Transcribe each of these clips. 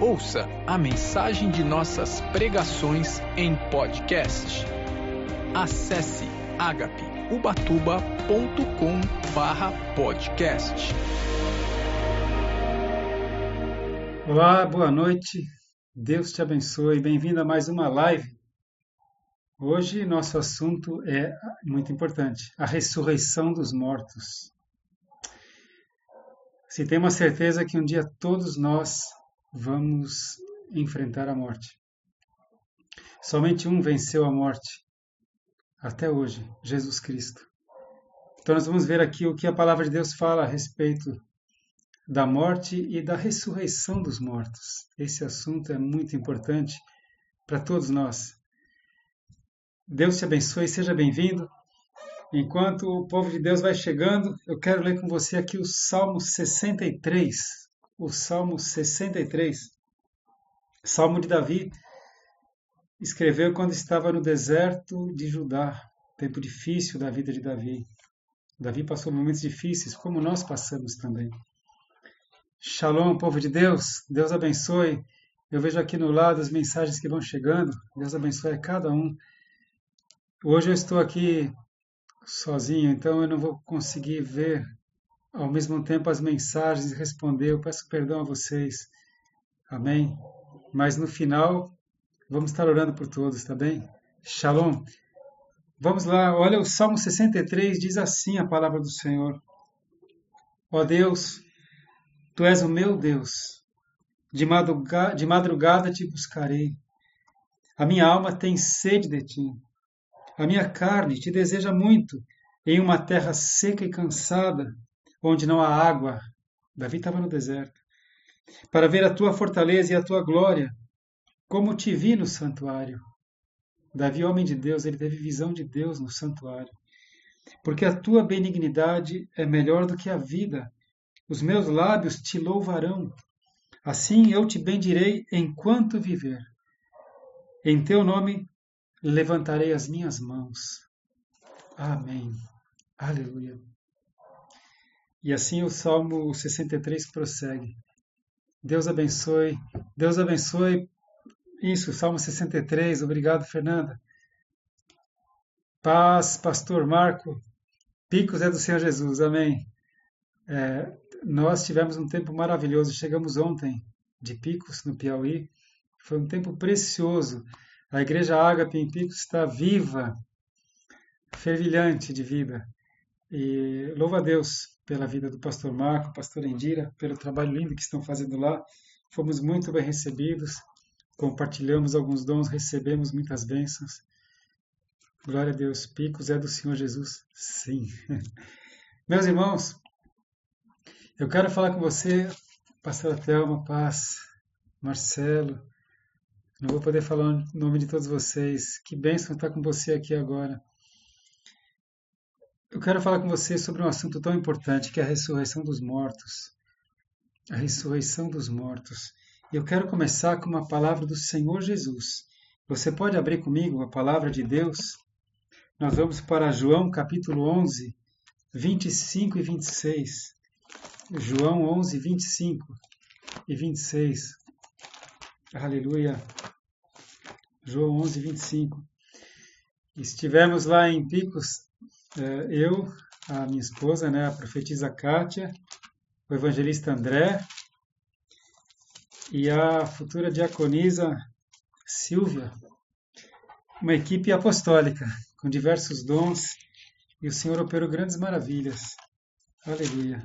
Ouça a mensagem de nossas pregações em podcast. Acesse agapeubatuba.com/podcast. Olá, boa noite. Deus te abençoe. Bem-vindo a mais uma live. Hoje nosso assunto é muito importante: a ressurreição dos mortos. Se tem uma certeza que um dia todos nós vamos enfrentar a morte. Somente um venceu a morte até hoje, Jesus Cristo. Então nós vamos ver aqui o que a palavra de Deus fala a respeito da morte e da ressurreição dos mortos. Esse assunto é muito importante para todos nós. Deus te abençoe, seja bem-vindo. Enquanto o povo de Deus vai chegando, eu quero ler com você aqui o Salmo 63. O Salmo 63. Salmo de Davi. Escreveu quando estava no deserto de Judá, tempo difícil da vida de Davi. Davi passou momentos difíceis, como nós passamos também. Shalom, povo de Deus. Deus abençoe. Eu vejo aqui no lado as mensagens que vão chegando. Deus abençoe a cada um. Hoje eu estou aqui sozinho, então eu não vou conseguir ver ao mesmo tempo as mensagens e responder. Eu peço perdão a vocês. Amém? Mas no final, vamos estar orando por todos, tá bem? Shalom. Vamos lá, olha o Salmo 63 diz assim a palavra do Senhor. Ó Deus, tu és o meu Deus. De madrugada, de madrugada te buscarei. A minha alma tem sede de ti a minha carne te deseja muito em uma terra seca e cansada, onde não há água. Davi estava no deserto. Para ver a tua fortaleza e a tua glória, como te vi no santuário. Davi, homem de Deus, ele teve visão de Deus no santuário. Porque a tua benignidade é melhor do que a vida. Os meus lábios te louvarão. Assim eu te bendirei enquanto viver. Em teu nome levantarei as minhas mãos. Amém. Aleluia. E assim o Salmo 63 prossegue. Deus abençoe. Deus abençoe. Isso, Salmo 63. Obrigado, Fernanda. Paz, Pastor Marco. Picos é do Senhor Jesus. Amém. É, nós tivemos um tempo maravilhoso. Chegamos ontem de Picos, no Piauí. Foi um tempo precioso. A Igreja Ágape em Pico está viva, fervilhante de vida. E louva a Deus pela vida do pastor Marco, pastor Endira, pelo trabalho lindo que estão fazendo lá. Fomos muito bem recebidos, compartilhamos alguns dons, recebemos muitas bênçãos. Glória a Deus. Picos é do Senhor Jesus? Sim. Meus irmãos, eu quero falar com você, pastor Thelma, Paz, Marcelo, não vou poder falar o nome de todos vocês. Que bênção estar com você aqui agora. Eu quero falar com você sobre um assunto tão importante que é a ressurreição dos mortos. A ressurreição dos mortos. E eu quero começar com uma palavra do Senhor Jesus. Você pode abrir comigo a palavra de Deus? Nós vamos para João capítulo 11, 25 e 26. João 11, 25 e 26. Aleluia. João 11, 25. Estivemos lá em Picos, eu, a minha esposa, né, a profetisa Kátia, o evangelista André e a futura diaconisa Silvia, uma equipe apostólica com diversos dons e o Senhor operou grandes maravilhas. Aleluia.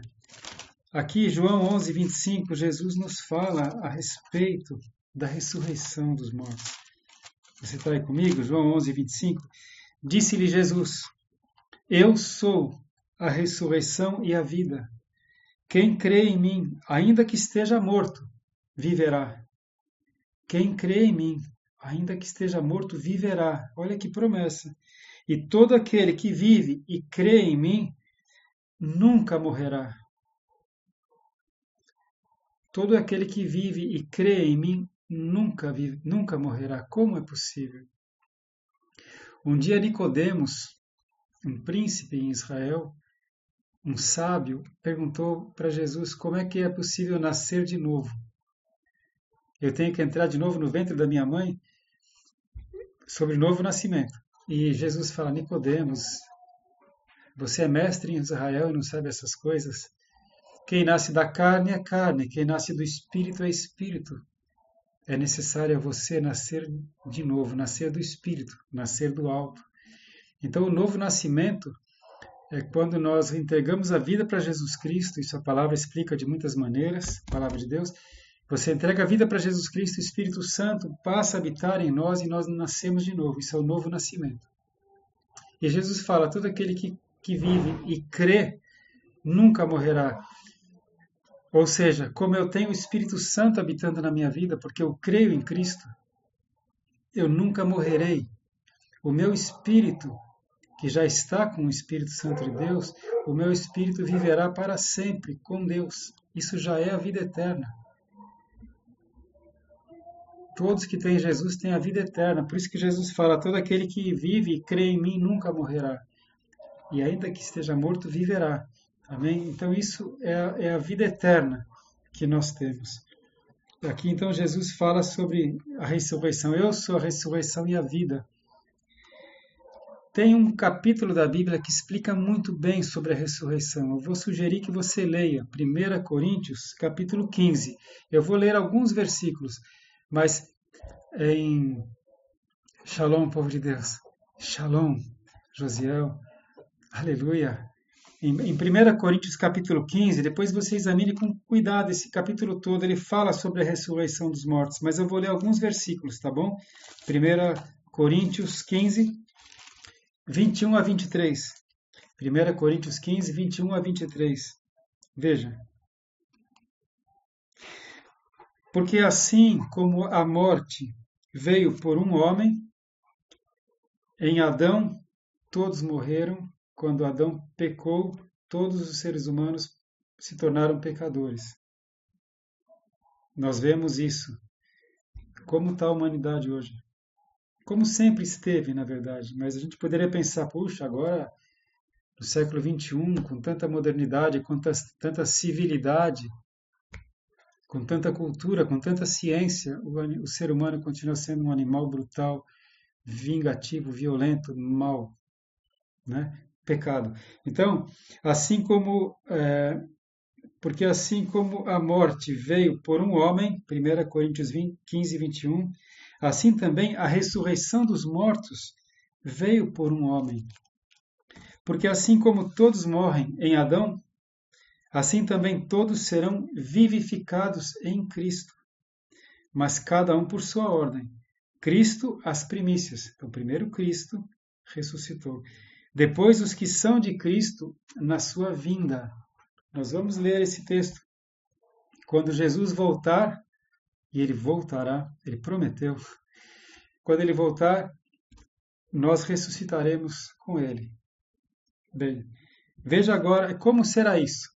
Aqui, João 11, 25, Jesus nos fala a respeito da ressurreição dos mortos. Você está aí comigo? João 11, 25. Disse-lhe Jesus: Eu sou a ressurreição e a vida. Quem crê em mim, ainda que esteja morto, viverá. Quem crê em mim, ainda que esteja morto, viverá. Olha que promessa. E todo aquele que vive e crê em mim, nunca morrerá. Todo aquele que vive e crê em mim nunca, vive, nunca morrerá. Como é possível? Um dia Nicodemos, um príncipe em Israel, um sábio, perguntou para Jesus como é que é possível nascer de novo. eu tenho que entrar de novo no ventre da minha mãe sobre novo nascimento. E Jesus fala: Nicodemos, você é mestre em Israel e não sabe essas coisas? Quem nasce da carne é carne, quem nasce do espírito é espírito. É necessário você nascer de novo, nascer do espírito, nascer do alto. Então, o novo nascimento é quando nós entregamos a vida para Jesus Cristo, isso a palavra explica de muitas maneiras, a palavra de Deus. Você entrega a vida para Jesus Cristo, o Espírito Santo passa a habitar em nós e nós nascemos de novo. Isso é o novo nascimento. E Jesus fala: todo aquele que, que vive e crê nunca morrerá. Ou seja, como eu tenho o Espírito Santo habitando na minha vida, porque eu creio em Cristo, eu nunca morrerei. O meu espírito, que já está com o Espírito Santo de Deus, o meu espírito viverá para sempre com Deus. Isso já é a vida eterna. Todos que têm Jesus têm a vida eterna. Por isso que Jesus fala: todo aquele que vive e crê em mim nunca morrerá. E ainda que esteja morto, viverá. Amém? Então, isso é a, é a vida eterna que nós temos. Aqui, então, Jesus fala sobre a ressurreição. Eu sou a ressurreição e a vida. Tem um capítulo da Bíblia que explica muito bem sobre a ressurreição. Eu vou sugerir que você leia 1 Coríntios, capítulo 15. Eu vou ler alguns versículos, mas em Shalom, povo de Deus. Shalom, Josiel. Aleluia em, em 1 Coríntios capítulo 15, depois você examine com cuidado esse capítulo todo, ele fala sobre a ressurreição dos mortos, mas eu vou ler alguns versículos, tá bom? 1 Coríntios 15, 21 a 23. 1 Coríntios 15, 21 a 23. Veja. Porque assim como a morte veio por um homem, em Adão todos morreram quando Adão pecou, todos os seres humanos se tornaram pecadores. Nós vemos isso. Como está a humanidade hoje? Como sempre esteve, na verdade. Mas a gente poderia pensar, puxa, agora no século XXI, com tanta modernidade, com tanta civilidade, com tanta cultura, com tanta ciência, o, o ser humano continua sendo um animal brutal, vingativo, violento, mau. Né? pecado. Então, assim como é, porque assim como a morte veio por um homem, 1 Coríntios 20, 15 e 21, assim também a ressurreição dos mortos veio por um homem. Porque assim como todos morrem em Adão, assim também todos serão vivificados em Cristo, mas cada um por sua ordem. Cristo as primícias. Então, primeiro Cristo ressuscitou. Depois, os que são de Cristo na sua vinda. Nós vamos ler esse texto. Quando Jesus voltar, e ele voltará, ele prometeu, quando ele voltar, nós ressuscitaremos com ele. Bem, veja agora como será isso.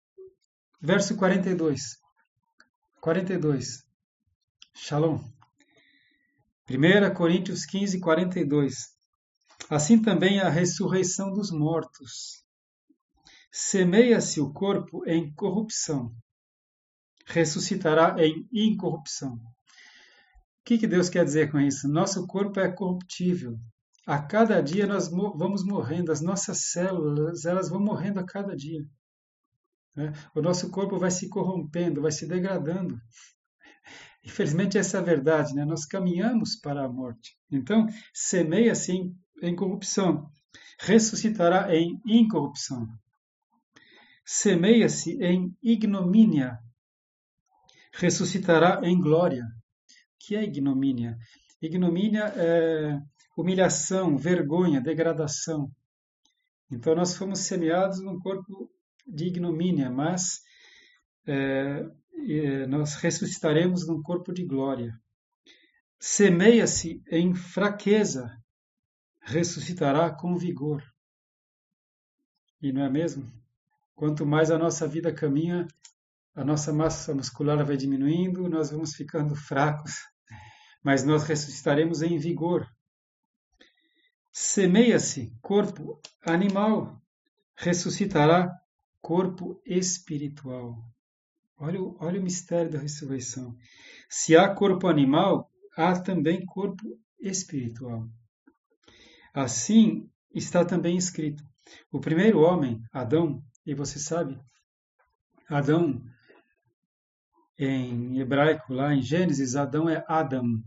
Verso 42. 42. Shalom. 1 Coríntios 15, 42. Assim também a ressurreição dos mortos. Semeia-se o corpo em corrupção, ressuscitará em incorrupção. O que, que Deus quer dizer com isso? Nosso corpo é corruptível. A cada dia nós vamos morrendo, as nossas células elas vão morrendo a cada dia. Né? O nosso corpo vai se corrompendo, vai se degradando. Infelizmente, essa é a verdade, né? nós caminhamos para a morte. Então, semeia-se em em corrupção, ressuscitará em incorrupção. Semeia-se em ignomínia, ressuscitará em glória. que é ignomínia? Ignomínia é humilhação, vergonha, degradação. Então nós fomos semeados num corpo de ignomínia, mas é, nós ressuscitaremos num corpo de glória. Semeia-se em fraqueza, ressuscitará com vigor. E não é mesmo? Quanto mais a nossa vida caminha, a nossa massa muscular vai diminuindo, nós vamos ficando fracos, mas nós ressuscitaremos em vigor. Semeia-se corpo animal, ressuscitará corpo espiritual. Olha, olha o mistério da ressurreição. Se há corpo animal, há também corpo espiritual. Assim está também escrito: o primeiro homem, Adão, e você sabe, Adão, em hebraico, lá em Gênesis, Adão é Adam.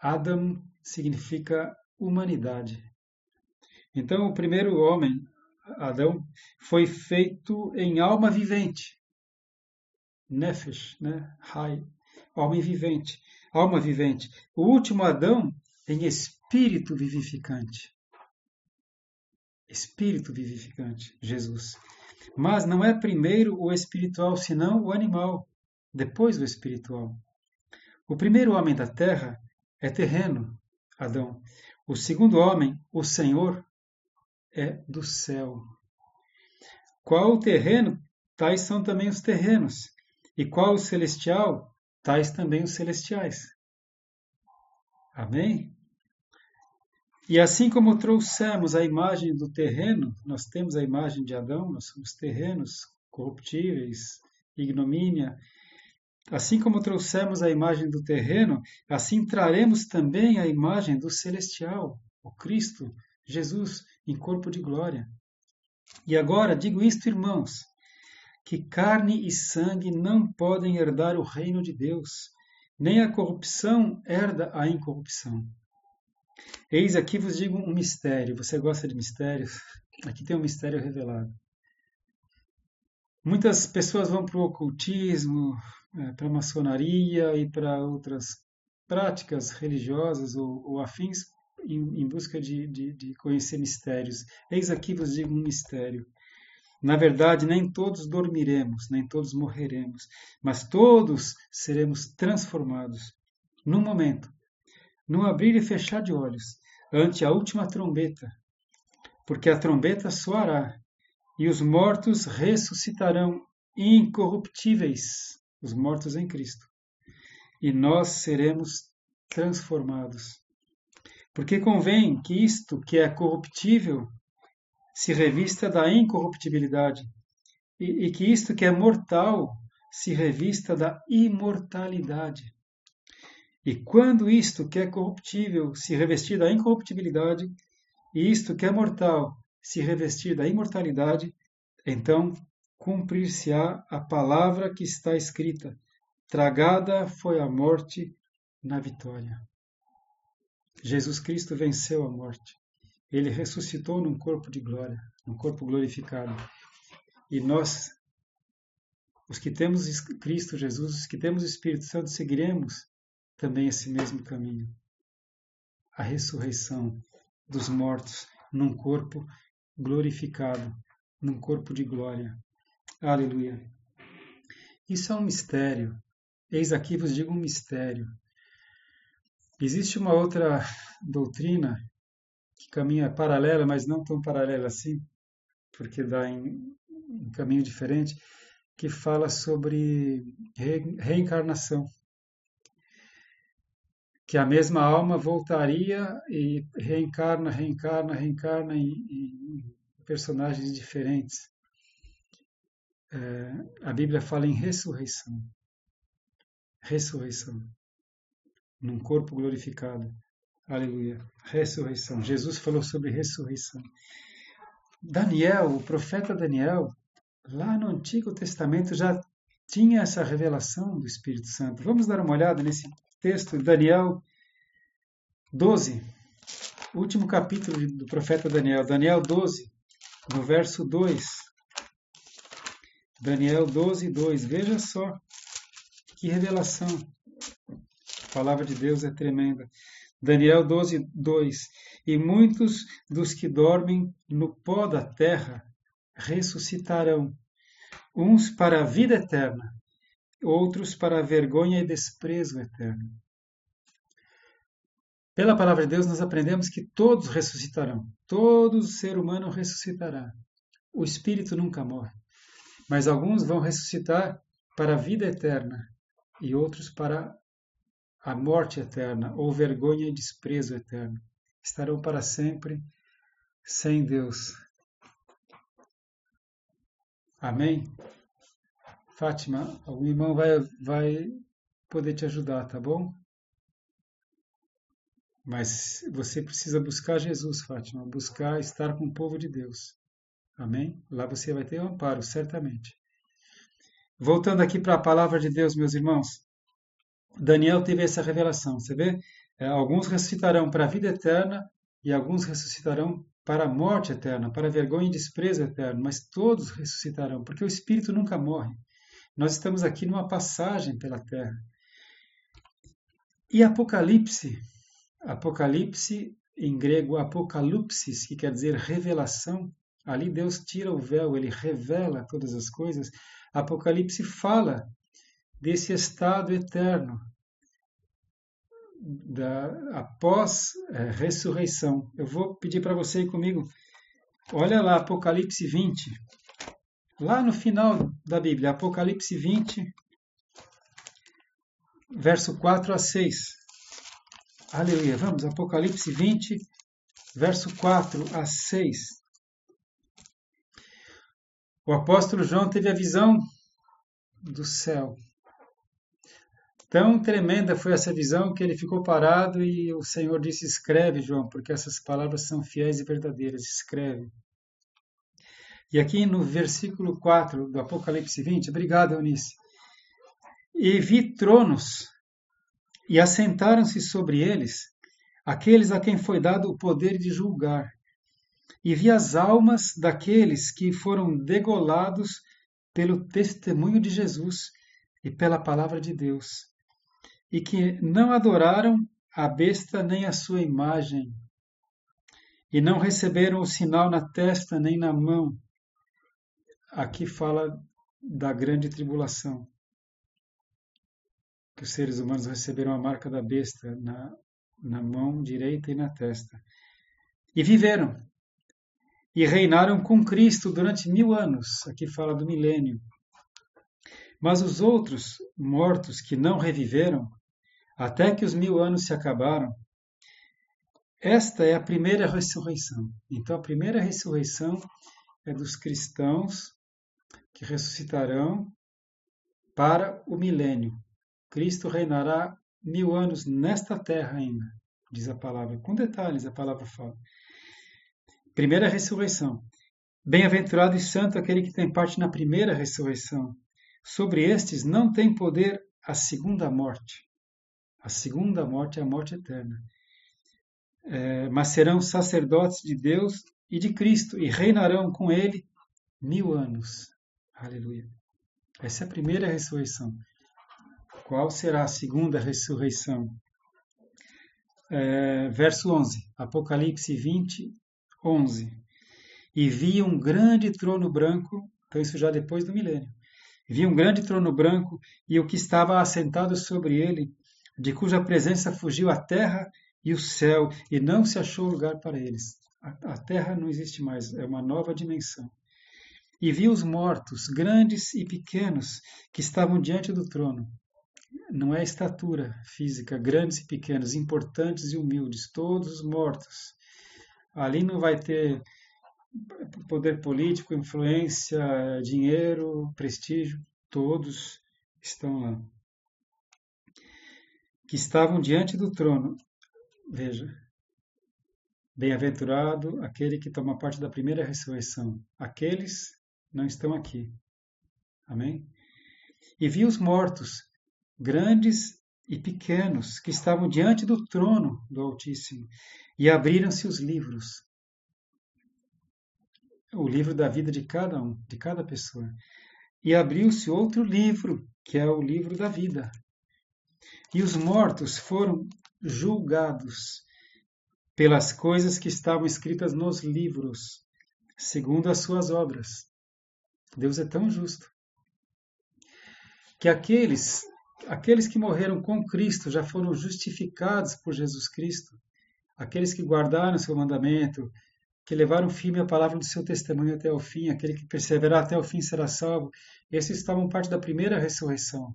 Adam significa humanidade. Então, o primeiro homem, Adão, foi feito em alma vivente. Nefesh, né? Hai, homem vivente, alma vivente. O último Adão em espírito vivificante. Espírito vivificante, Jesus. Mas não é primeiro o espiritual, senão o animal, depois o espiritual. O primeiro homem da terra é terreno, Adão. O segundo homem, o Senhor, é do céu. Qual o terreno, tais são também os terrenos. E qual o celestial, tais também os celestiais. Amém? E assim como trouxemos a imagem do terreno, nós temos a imagem de Adão, nós somos terrenos corruptíveis, ignomínia. Assim como trouxemos a imagem do terreno, assim traremos também a imagem do celestial, o Cristo, Jesus, em corpo de glória. E agora digo isto, irmãos, que carne e sangue não podem herdar o reino de Deus, nem a corrupção herda a incorrupção. Eis aqui vos digo um mistério. Você gosta de mistérios? Aqui tem um mistério revelado. Muitas pessoas vão para o ocultismo, é, para a maçonaria e para outras práticas religiosas ou, ou afins em, em busca de, de, de conhecer mistérios. Eis aqui vos digo um mistério. Na verdade, nem todos dormiremos, nem todos morreremos, mas todos seremos transformados num momento, num abrir e fechar de olhos, ante a última trombeta, porque a trombeta soará e os mortos ressuscitarão incorruptíveis, os mortos em Cristo, e nós seremos transformados. Porque convém que isto que é corruptível se revista da incorruptibilidade, e, e que isto que é mortal se revista da imortalidade. E quando isto que é corruptível se revestir da incorruptibilidade, e isto que é mortal se revestir da imortalidade, então cumprir-se-á a palavra que está escrita: tragada foi a morte na vitória. Jesus Cristo venceu a morte. Ele ressuscitou num corpo de glória, num corpo glorificado. E nós, os que temos Cristo Jesus, os que temos o Espírito Santo, seguiremos também esse mesmo caminho. A ressurreição dos mortos num corpo glorificado, num corpo de glória. Aleluia. Isso é um mistério. Eis aqui vos digo um mistério. Existe uma outra doutrina que caminha paralela, mas não tão paralela assim, porque dá em um caminho diferente, que fala sobre reencarnação. Que a mesma alma voltaria e reencarna, reencarna, reencarna em, em personagens diferentes. É, a Bíblia fala em ressurreição. Ressurreição. Num corpo glorificado. Aleluia. Ressurreição. Jesus falou sobre ressurreição. Daniel, o profeta Daniel, lá no Antigo Testamento já tinha essa revelação do Espírito Santo. Vamos dar uma olhada nesse texto, Daniel 12, último capítulo do profeta Daniel, Daniel 12, no verso 2. Daniel 12, 2. Veja só que revelação. A palavra de Deus é tremenda. Daniel 12, 2. E muitos dos que dormem no pó da terra ressuscitarão, uns para a vida eterna, outros para a vergonha e desprezo eterno. Pela palavra de Deus, nós aprendemos que todos ressuscitarão, todo ser humano ressuscitará. O espírito nunca morre, mas alguns vão ressuscitar para a vida eterna e outros para a morte eterna, ou vergonha e desprezo eterno. Estarão para sempre sem Deus. Amém? Fátima, algum irmão vai, vai poder te ajudar, tá bom? Mas você precisa buscar Jesus, Fátima, buscar estar com o povo de Deus. Amém? Lá você vai ter amparo, certamente. Voltando aqui para a palavra de Deus, meus irmãos. Daniel teve essa revelação. Você vê? É, alguns ressuscitarão para a vida eterna e alguns ressuscitarão para a morte eterna, para a vergonha e desprezo eterno. Mas todos ressuscitarão, porque o espírito nunca morre. Nós estamos aqui numa passagem pela terra. E Apocalipse, Apocalipse em grego apocalipsis, que quer dizer revelação, ali Deus tira o véu, ele revela todas as coisas. Apocalipse fala desse estado eterno da após é, ressurreição. Eu vou pedir para você ir comigo. Olha lá Apocalipse 20. Lá no final da Bíblia, Apocalipse 20, verso 4 a 6. Aleluia. Vamos, Apocalipse 20, verso 4 a 6. O apóstolo João teve a visão do céu. Tão tremenda foi essa visão que ele ficou parado e o Senhor disse: Escreve, João, porque essas palavras são fiéis e verdadeiras. Escreve. E aqui no versículo 4 do Apocalipse 20, obrigado, Eunice. E vi tronos, e assentaram-se sobre eles aqueles a quem foi dado o poder de julgar e vi as almas daqueles que foram degolados pelo testemunho de Jesus e pela palavra de Deus, e que não adoraram a besta nem a sua imagem, e não receberam o sinal na testa nem na mão. Aqui fala da grande tribulação, que os seres humanos receberam a marca da besta na, na mão direita e na testa. E viveram e reinaram com Cristo durante mil anos. Aqui fala do milênio. Mas os outros mortos que não reviveram, até que os mil anos se acabaram, esta é a primeira ressurreição. Então, a primeira ressurreição é dos cristãos que ressuscitarão para o milênio. Cristo reinará mil anos nesta terra ainda, diz a palavra. Com detalhes, a palavra fala. Primeira ressurreição. Bem-aventurado e santo aquele que tem parte na primeira ressurreição. Sobre estes não tem poder a segunda morte. A segunda morte é a morte eterna. É, mas serão sacerdotes de Deus e de Cristo e reinarão com ele mil anos. Aleluia. Essa é a primeira ressurreição. Qual será a segunda ressurreição? É, verso 11, Apocalipse 20, 11. E vi um grande trono branco, então isso já depois do milênio. Vi um grande trono branco e o que estava assentado sobre ele, de cuja presença fugiu a terra e o céu, e não se achou lugar para eles. A, a terra não existe mais, é uma nova dimensão. E vi os mortos, grandes e pequenos, que estavam diante do trono. Não é estatura física, grandes e pequenos, importantes e humildes, todos mortos Ali não vai ter poder político, influência, dinheiro, prestígio, todos estão lá. Que estavam diante do trono. Veja, bem-aventurado aquele que toma parte da primeira ressurreição. Aqueles não estão aqui. Amém? E vi os mortos, grandes e pequenos, que estavam diante do trono do Altíssimo, e abriram-se os livros. O livro da vida de cada um, de cada pessoa. E abriu-se outro livro, que é o livro da vida. E os mortos foram julgados pelas coisas que estavam escritas nos livros, segundo as suas obras. Deus é tão justo que aqueles aqueles que morreram com Cristo já foram justificados por Jesus Cristo aqueles que guardaram seu mandamento, que levaram firme a palavra do seu testemunho até o fim, aquele que perseverar até o fim será salvo. Esses estavam parte da primeira ressurreição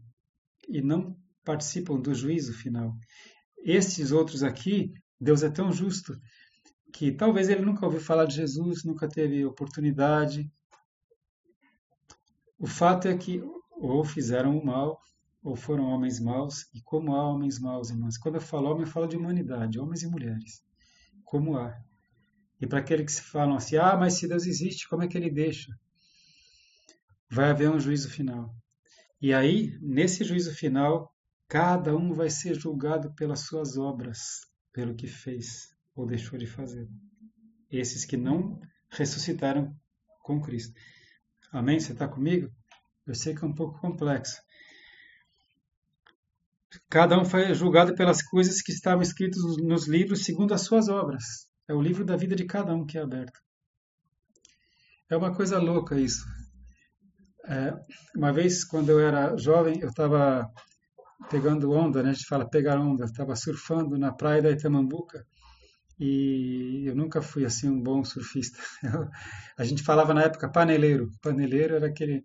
e não participam do juízo final. Estes outros aqui, Deus é tão justo que talvez ele nunca ouviu falar de Jesus, nunca teve oportunidade. O fato é que ou fizeram o mal, ou foram homens maus, e como há homens maus, irmãos. Quando eu falo homem, eu falo de humanidade, homens e mulheres. Como há. E para aqueles que se falam assim, ah, mas se Deus existe, como é que ele deixa? Vai haver um juízo final. E aí, nesse juízo final, cada um vai ser julgado pelas suas obras, pelo que fez ou deixou de fazer. Esses que não ressuscitaram com Cristo. Amém? Você está comigo? Eu sei que é um pouco complexo. Cada um foi julgado pelas coisas que estavam escritas nos livros segundo as suas obras. É o livro da vida de cada um que é aberto. É uma coisa louca isso. É, uma vez, quando eu era jovem, eu estava pegando onda, né? a gente fala pegar onda, estava surfando na praia da Itamambuca e eu nunca fui assim um bom surfista. Eu, a gente falava na época paneleiro. Paneleiro era aquele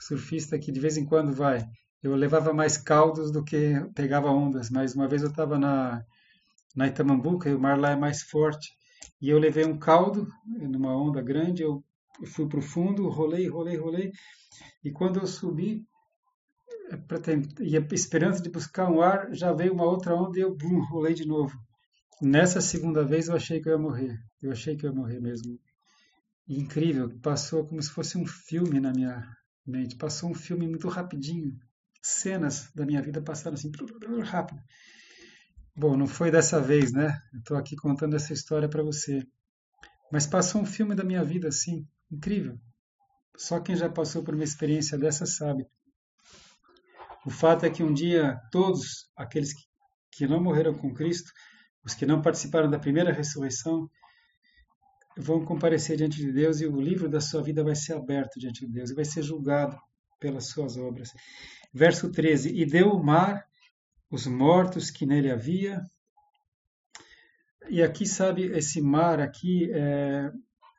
surfista que de vez em quando vai. Eu levava mais caldos do que pegava ondas, mas uma vez eu estava na, na Itamambuca e o mar lá é mais forte. E eu levei um caldo numa onda grande, eu fui para o fundo, rolei, rolei, rolei. E quando eu subi, é e a esperança de buscar um ar, já veio uma outra onda e eu bum, rolei de novo. Nessa segunda vez eu achei que eu ia morrer. Eu achei que eu ia morrer mesmo. Incrível, passou como se fosse um filme na minha mente. Passou um filme muito rapidinho. Cenas da minha vida passaram assim, rápido. Bom, não foi dessa vez, né? Estou aqui contando essa história para você. Mas passou um filme da minha vida assim, incrível. Só quem já passou por uma experiência dessa sabe. O fato é que um dia todos aqueles que não morreram com Cristo os que não participaram da primeira ressurreição vão comparecer diante de Deus e o livro da sua vida vai ser aberto diante de Deus e vai ser julgado pelas suas obras. Verso 13: E deu o mar os mortos que nele havia. E aqui, sabe, esse mar aqui é,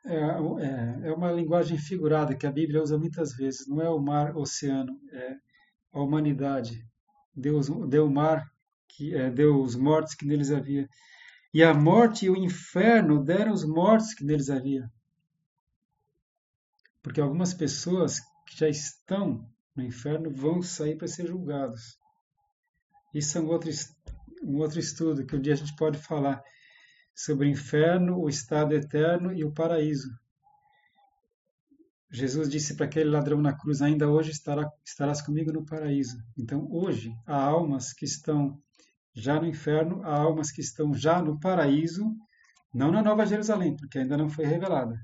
é, é, é uma linguagem figurada que a Bíblia usa muitas vezes. Não é o mar, oceano, é a humanidade. Deus deu o mar que é, deu os mortos que neles havia. E a morte e o inferno deram os mortos que neles havia. Porque algumas pessoas que já estão no inferno vão sair para ser julgados. Isso é um outro, um outro estudo que um dia a gente pode falar sobre o inferno, o estado eterno e o paraíso. Jesus disse para aquele ladrão na cruz: Ainda hoje estará, estarás comigo no paraíso. Então, hoje, há almas que estão já no inferno, há almas que estão já no paraíso, não na Nova Jerusalém, porque ainda não foi revelada.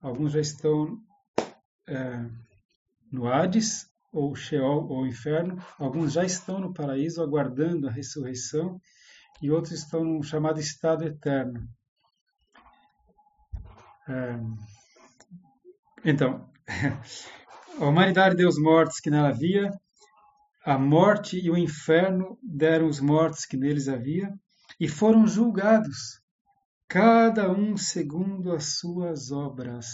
Alguns já estão é, no Hades, ou Sheol, ou Inferno. Alguns já estão no paraíso, aguardando a ressurreição, e outros estão no chamado estado eterno. É, então, a humanidade deu os mortos que nela havia, a morte e o inferno deram os mortos que neles havia e foram julgados, cada um segundo as suas obras.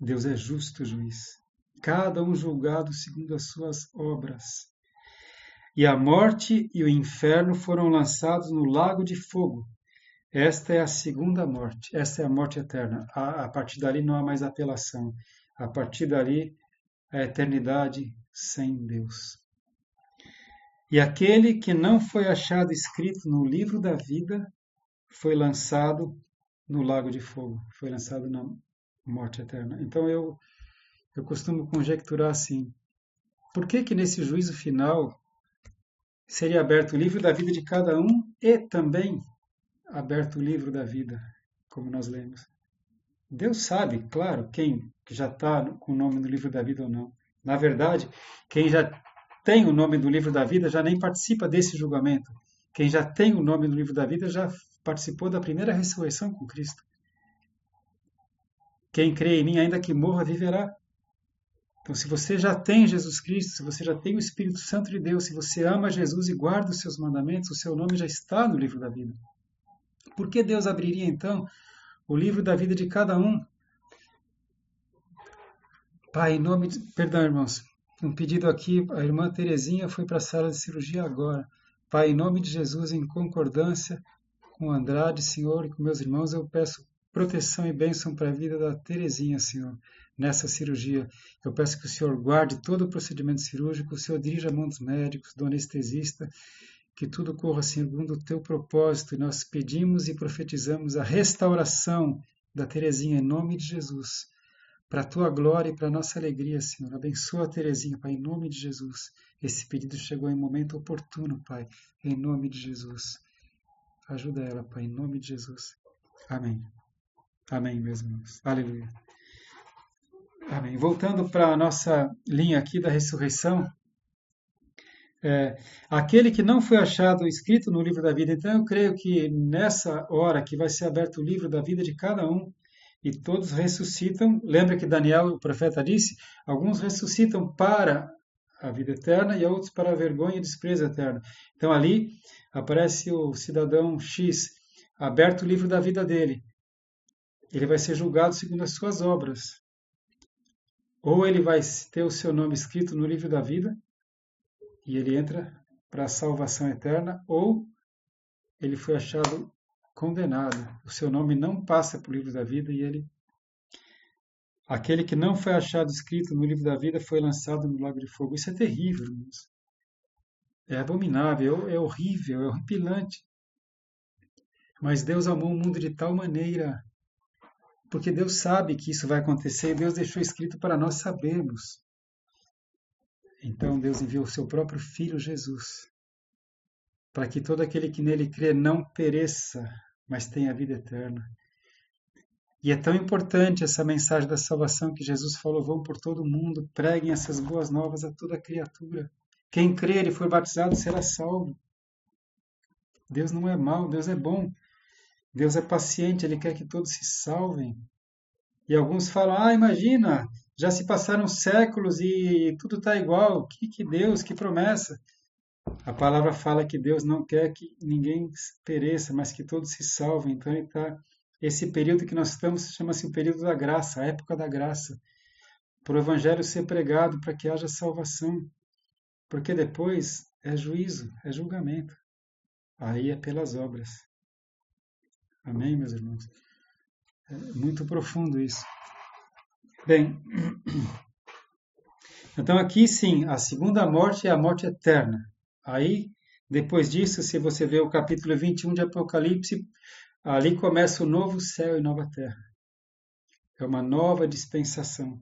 Deus é justo juiz, cada um julgado segundo as suas obras. E a morte e o inferno foram lançados no lago de fogo. Esta é a segunda morte, esta é a morte eterna. A, a partir dali não há mais apelação. A partir dali, a eternidade sem Deus. E aquele que não foi achado escrito no livro da vida foi lançado no lago de fogo, foi lançado na morte eterna. Então eu eu costumo conjecturar assim: por que que nesse juízo final seria aberto o livro da vida de cada um e também aberto o livro da vida, como nós lemos? Deus sabe, claro, quem já está com o nome no livro da vida ou não. Na verdade, quem já tem o nome do livro da vida já nem participa desse julgamento. Quem já tem o nome do livro da vida já participou da primeira ressurreição com Cristo. Quem crê em mim, ainda que morra, viverá. Então, se você já tem Jesus Cristo, se você já tem o Espírito Santo de Deus, se você ama Jesus e guarda os seus mandamentos, o seu nome já está no livro da vida. Por que Deus abriria então o livro da vida de cada um Pai, em nome de... Perdão, irmãos. Um pedido aqui, a irmã Terezinha foi para a sala de cirurgia agora. Pai, em nome de Jesus, em concordância com Andrade, Senhor, e com meus irmãos, eu peço proteção e bênção para a vida da Terezinha, Senhor. Nessa cirurgia. Eu peço que o Senhor guarde todo o procedimento cirúrgico, o Senhor dirija a mão dos médicos, do anestesista, que tudo corra segundo o teu propósito. E nós pedimos e profetizamos a restauração da Terezinha em nome de Jesus. Para a tua glória e para a nossa alegria, Senhor. Abençoa a Terezinha, Pai, em nome de Jesus. Esse pedido chegou em momento oportuno, Pai, em nome de Jesus. Ajuda ela, Pai, em nome de Jesus. Amém. Amém, meus irmãos. Aleluia. Amém. Voltando para a nossa linha aqui da ressurreição, é, aquele que não foi achado escrito no livro da vida. Então, eu creio que nessa hora que vai ser aberto o livro da vida de cada um e todos ressuscitam. Lembra que Daniel, o profeta, disse: alguns ressuscitam para a vida eterna e outros para a vergonha e desprezo eterno. Então, ali aparece o cidadão X, aberto o livro da vida dele ele vai ser julgado segundo as suas obras. Ou ele vai ter o seu nome escrito no livro da vida e ele entra para a salvação eterna, ou ele foi achado condenado. O seu nome não passa para o livro da vida e ele aquele que não foi achado escrito no livro da vida foi lançado no lago de fogo. Isso é terrível, irmãos. É abominável, é horrível, é horripilante. Mas Deus amou o mundo de tal maneira porque Deus sabe que isso vai acontecer e Deus deixou escrito para nós sabermos. Então Deus enviou o seu próprio Filho Jesus, para que todo aquele que nele crê não pereça, mas tenha vida eterna. E é tão importante essa mensagem da salvação que Jesus falou: vão por todo o mundo, preguem essas boas novas a toda criatura. Quem crer e for batizado será salvo. Deus não é mau, Deus é bom. Deus é paciente, Ele quer que todos se salvem. E alguns falam: ah, imagina, já se passaram séculos e tudo está igual. Que, que Deus, que promessa. A palavra fala que Deus não quer que ninguém pereça, mas que todos se salvem. Então, tá, esse período que nós estamos chama-se o período da graça, a época da graça. Para o evangelho ser pregado, para que haja salvação. Porque depois é juízo, é julgamento. Aí é pelas obras. Amém, meus irmãos? É muito profundo isso. Bem, então aqui sim, a segunda morte é a morte eterna. Aí, depois disso, se você vê o capítulo 21 de Apocalipse, ali começa o novo céu e nova terra. É uma nova dispensação.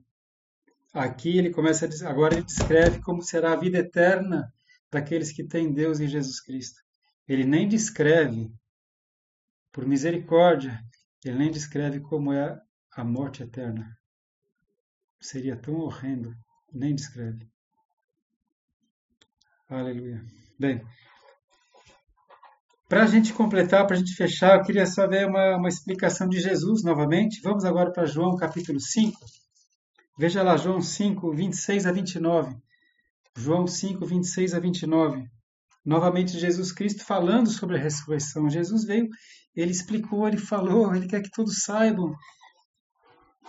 Aqui ele começa a, agora ele descreve como será a vida eterna daqueles que têm Deus em Jesus Cristo. Ele nem descreve por misericórdia, ele nem descreve como é a morte eterna. Seria tão horrendo, nem descreve. Aleluia. Bem, para a gente completar, para a gente fechar, eu queria só ver uma, uma explicação de Jesus novamente. Vamos agora para João capítulo 5. Veja lá, João 5, 26 a 29. João 5, 26 a 29 novamente Jesus Cristo falando sobre a ressurreição. Jesus veio, ele explicou, ele falou, ele quer que todos saibam.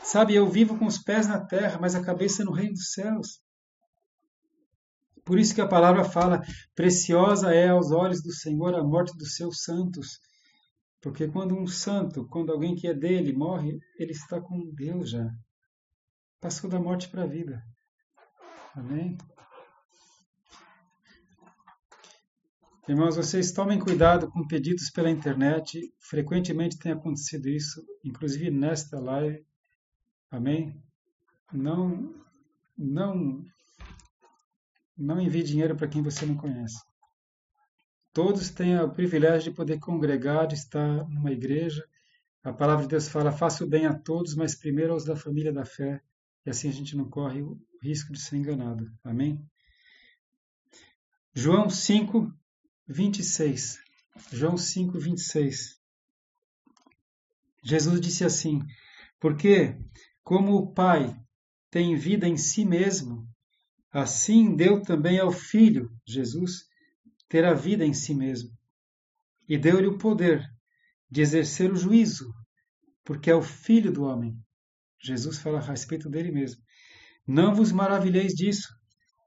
Sabe, eu vivo com os pés na terra, mas a cabeça no reino dos céus. Por isso que a palavra fala: preciosa é aos olhos do Senhor a morte dos seus santos. Porque quando um santo, quando alguém que é dele morre, ele está com Deus já. Passou da morte para a vida. Amém? Irmãos, vocês tomem cuidado com pedidos pela internet. Frequentemente tem acontecido isso, inclusive nesta live. Amém? Não, não, não envie dinheiro para quem você não conhece. Todos têm o privilégio de poder congregar, de estar numa igreja. A palavra de Deus fala: faça o bem a todos, mas primeiro aos da família da fé. E assim a gente não corre o risco de ser enganado. Amém? João 5, 26. João 5, 26. Jesus disse assim: Porque, como o Pai tem vida em si mesmo, assim deu também ao Filho, Jesus, ter a vida em si mesmo. E deu-lhe o poder de exercer o juízo, porque é o Filho do homem. Jesus fala a respeito dele mesmo. Não vos maravilheis disso,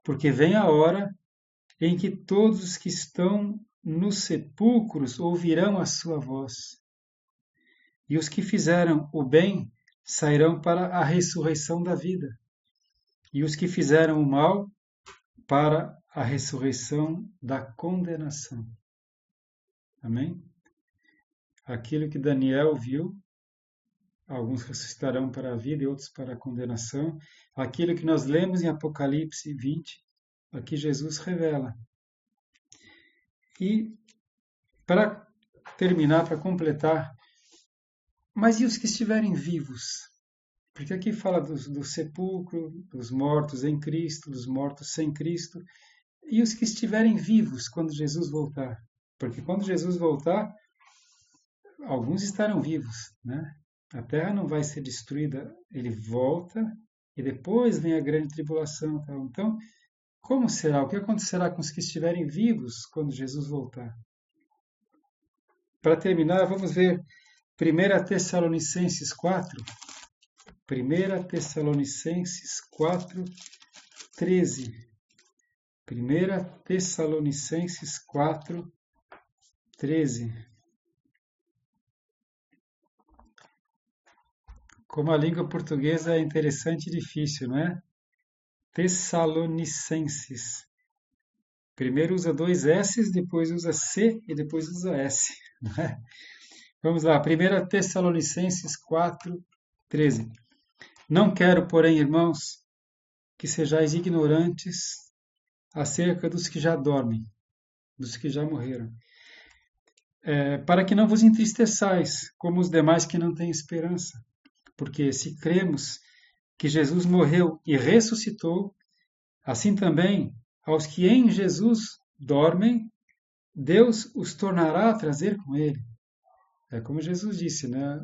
porque vem a hora em que todos os que estão nos sepulcros ouvirão a sua voz. E os que fizeram o bem sairão para a ressurreição da vida, e os que fizeram o mal para a ressurreição da condenação. Amém? Aquilo que Daniel viu, alguns ressuscitarão para a vida e outros para a condenação. Aquilo que nós lemos em Apocalipse 20, aqui Jesus revela. E para terminar, para completar, mas e os que estiverem vivos? Porque aqui fala do, do sepulcro, dos mortos em Cristo, dos mortos sem Cristo, e os que estiverem vivos quando Jesus voltar. Porque quando Jesus voltar, alguns estarão vivos, né? A terra não vai ser destruída, ele volta e depois vem a grande tribulação. Então, como será? O que acontecerá com os que estiverem vivos quando Jesus voltar? Para terminar, vamos ver 1 Tessalonicenses 4. 1 Tessalonicenses 4, 13. 1 Tessalonicenses 4, 13. Como a língua portuguesa é interessante e difícil, não é? Tessalonicenses. Primeiro usa dois S, depois usa C e depois usa S. É? Vamos lá, 1 Tessalonicenses 4, 13. Não quero, porém, irmãos, que sejais ignorantes acerca dos que já dormem, dos que já morreram, é, para que não vos entristeçais, como os demais que não têm esperança. Porque se cremos que Jesus morreu e ressuscitou, assim também aos que em Jesus dormem, Deus os tornará a trazer com ele. É como Jesus disse, né?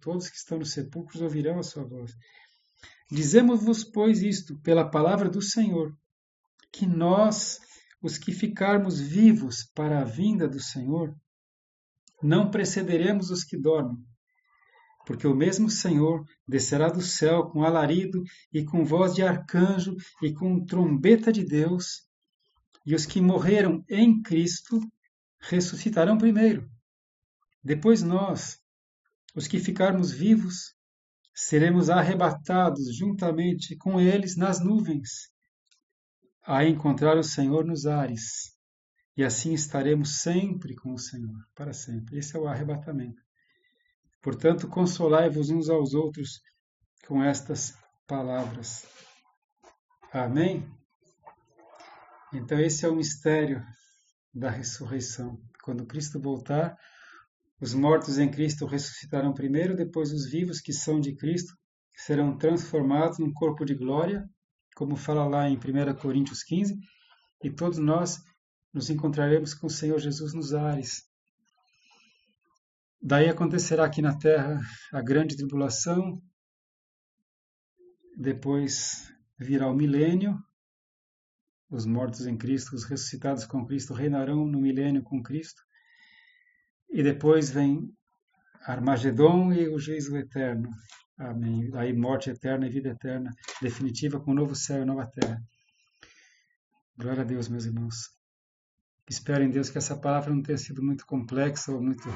Todos que estão nos sepulcros ouvirão a sua voz. Dizemos-vos, pois, isto pela palavra do Senhor, que nós, os que ficarmos vivos para a vinda do Senhor, não precederemos os que dormem, porque o mesmo Senhor descerá do céu com alarido e com voz de arcanjo e com trombeta de Deus, e os que morreram em Cristo ressuscitarão primeiro. Depois nós, os que ficarmos vivos, seremos arrebatados juntamente com eles nas nuvens a encontrar o Senhor nos ares. E assim estaremos sempre com o Senhor, para sempre. Esse é o arrebatamento. Portanto, consolai-vos uns aos outros com estas palavras. Amém? Então, esse é o mistério da ressurreição. Quando Cristo voltar, os mortos em Cristo ressuscitarão primeiro, depois os vivos que são de Cristo serão transformados num corpo de glória como fala lá em 1 Coríntios 15, e todos nós nos encontraremos com o Senhor Jesus nos ares. Daí acontecerá aqui na terra a grande tribulação, depois virá o milênio, os mortos em Cristo, os ressuscitados com Cristo reinarão no milênio com Cristo, e depois vem Armagedon e o juízo eterno. Amém. Aí morte eterna e vida eterna, definitiva, com um novo céu e nova terra. Glória a Deus, meus irmãos. Espero em Deus que essa palavra não tenha sido muito complexa ou muito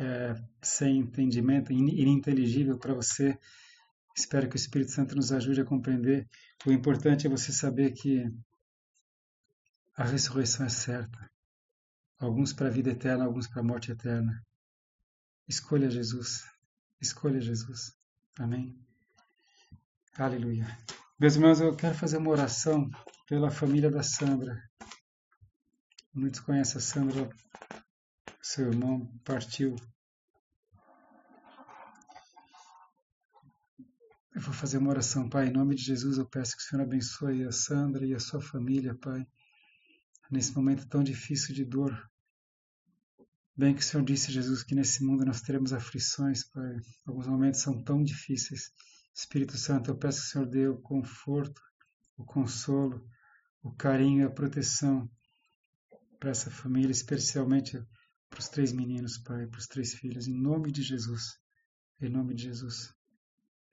é, sem entendimento, ininteligível para você. Espero que o Espírito Santo nos ajude a compreender. O importante é você saber que a ressurreição é certa. Alguns para a vida eterna, alguns para a morte eterna. Escolha Jesus. Escolha Jesus. Amém. Aleluia. Meus irmãos, eu quero fazer uma oração pela família da Sandra. Muitos conhecem a Sandra, seu irmão partiu. Eu vou fazer uma oração, Pai. Em nome de Jesus, eu peço que o Senhor abençoe a Sandra e a sua família, Pai, nesse momento tão difícil de dor Bem que o Senhor disse, Jesus, que nesse mundo nós teremos aflições, Pai. Alguns momentos são tão difíceis. Espírito Santo, eu peço que o Senhor dê o conforto, o consolo, o carinho e a proteção para essa família, especialmente para os três meninos, Pai, para os três filhos, em nome de Jesus. Em nome de Jesus.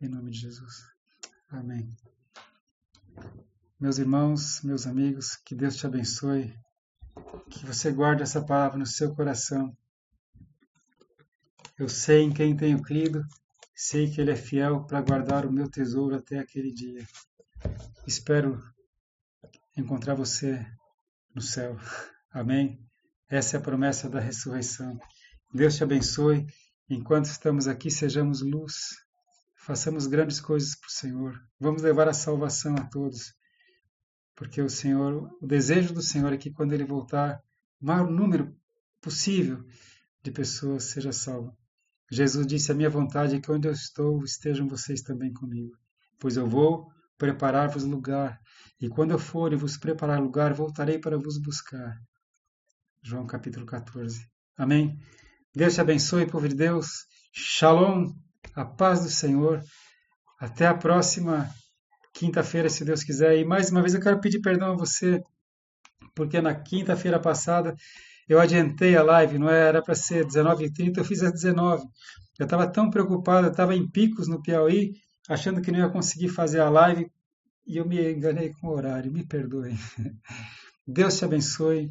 Em nome de Jesus. Amém. Meus irmãos, meus amigos, que Deus te abençoe que você guarde essa palavra no seu coração. Eu sei em quem tenho crido, sei que Ele é fiel para guardar o meu tesouro até aquele dia. Espero encontrar você no céu. Amém? Essa é a promessa da ressurreição. Deus te abençoe. Enquanto estamos aqui, sejamos luz. Façamos grandes coisas para o Senhor. Vamos levar a salvação a todos. Porque o Senhor, o desejo do Senhor é que quando Ele voltar, o maior número possível de pessoas seja salvo. Jesus disse: A minha vontade é que onde eu estou estejam vocês também comigo, pois eu vou preparar-vos lugar, e quando eu for e vos preparar lugar, voltarei para vos buscar. João capítulo 14. Amém. Deus te abençoe, povo de Deus. Shalom, a paz do Senhor. Até a próxima quinta-feira, se Deus quiser. E mais uma vez eu quero pedir perdão a você, porque na quinta-feira passada eu adiantei a live, não era para ser 19h30, eu fiz às 19 Eu estava tão preocupado, eu estava em picos no Piauí, achando que não ia conseguir fazer a live e eu me enganei com o horário, me perdoe. Deus te abençoe,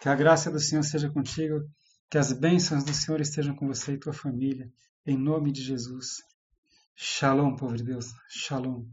que a graça do Senhor seja contigo, que as bênçãos do Senhor estejam com você e tua família, em nome de Jesus. Shalom, povo de Deus. Shalom.